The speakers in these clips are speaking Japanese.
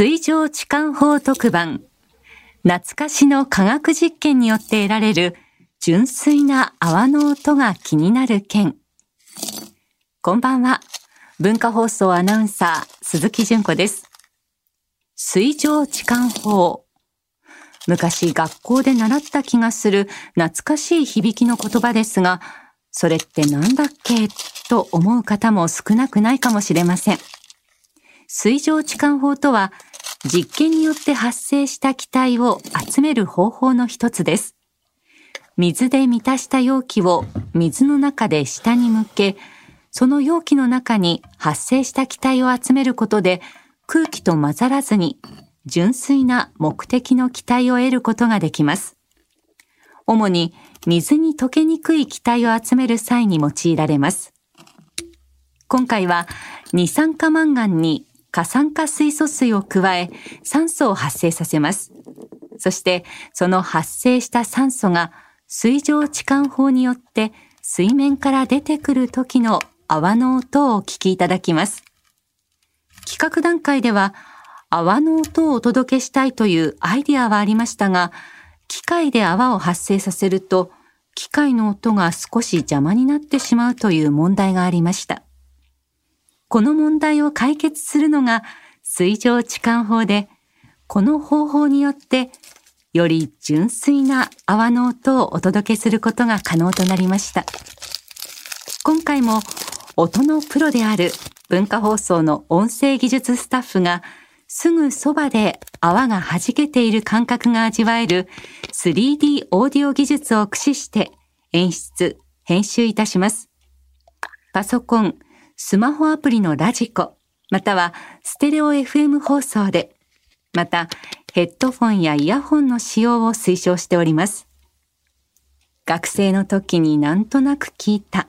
水上置換法特番。懐かしの科学実験によって得られる純粋な泡の音が気になる件。こんばんは。文化放送アナウンサー、鈴木純子です。水上置換法。昔学校で習った気がする懐かしい響きの言葉ですが、それってなんだっけ？と思う方も少なくないかもしれません。水上置換法とは、実験によって発生した気体を集める方法の一つです。水で満たした容器を水の中で下に向け、その容器の中に発生した気体を集めることで空気と混ざらずに純粋な目的の気体を得ることができます。主に水に溶けにくい気体を集める際に用いられます。今回は二酸化マンガンに過酸化水素水を加え酸素を発生させます。そしてその発生した酸素が水上置換法によって水面から出てくる時の泡の音をお聞きいただきます。企画段階では泡の音をお届けしたいというアイディアはありましたが、機械で泡を発生させると機械の音が少し邪魔になってしまうという問題がありました。この問題を解決するのが水上置換法で、この方法によってより純粋な泡の音をお届けすることが可能となりました。今回も音のプロである文化放送の音声技術スタッフがすぐそばで泡が弾けている感覚が味わえる 3D オーディオ技術を駆使して演出、編集いたします。パソコン、スマホアプリのラジコ、またはステレオ FM 放送で、またヘッドフォンやイヤホンの使用を推奨しております。学生の時になんとなく聞いた、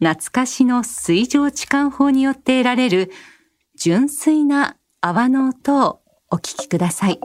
懐かしの水上置換法によって得られる純粋な泡の音をお聞きください。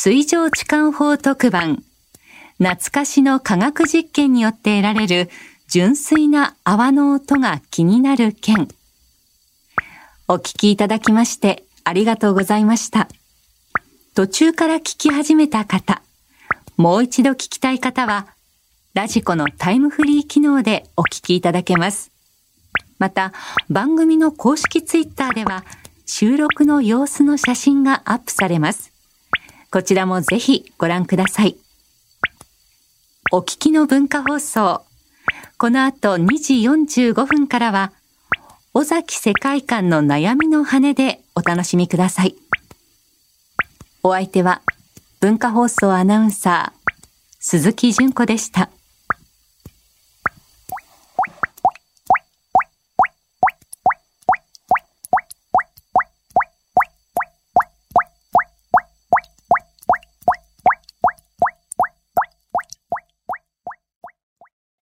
水上置換法特番、懐かしの科学実験によって得られる純粋な泡の音が気になる件。お聞きいただきましてありがとうございました。途中から聞き始めた方、もう一度聞きたい方は、ラジコのタイムフリー機能でお聞きいただけます。また、番組の公式ツイッターでは、収録の様子の写真がアップされます。こちらもぜひご覧ください。お聞きの文化放送。この後2時45分からは、尾崎世界観の悩みの羽でお楽しみください。お相手は文化放送アナウンサー、鈴木純子でした。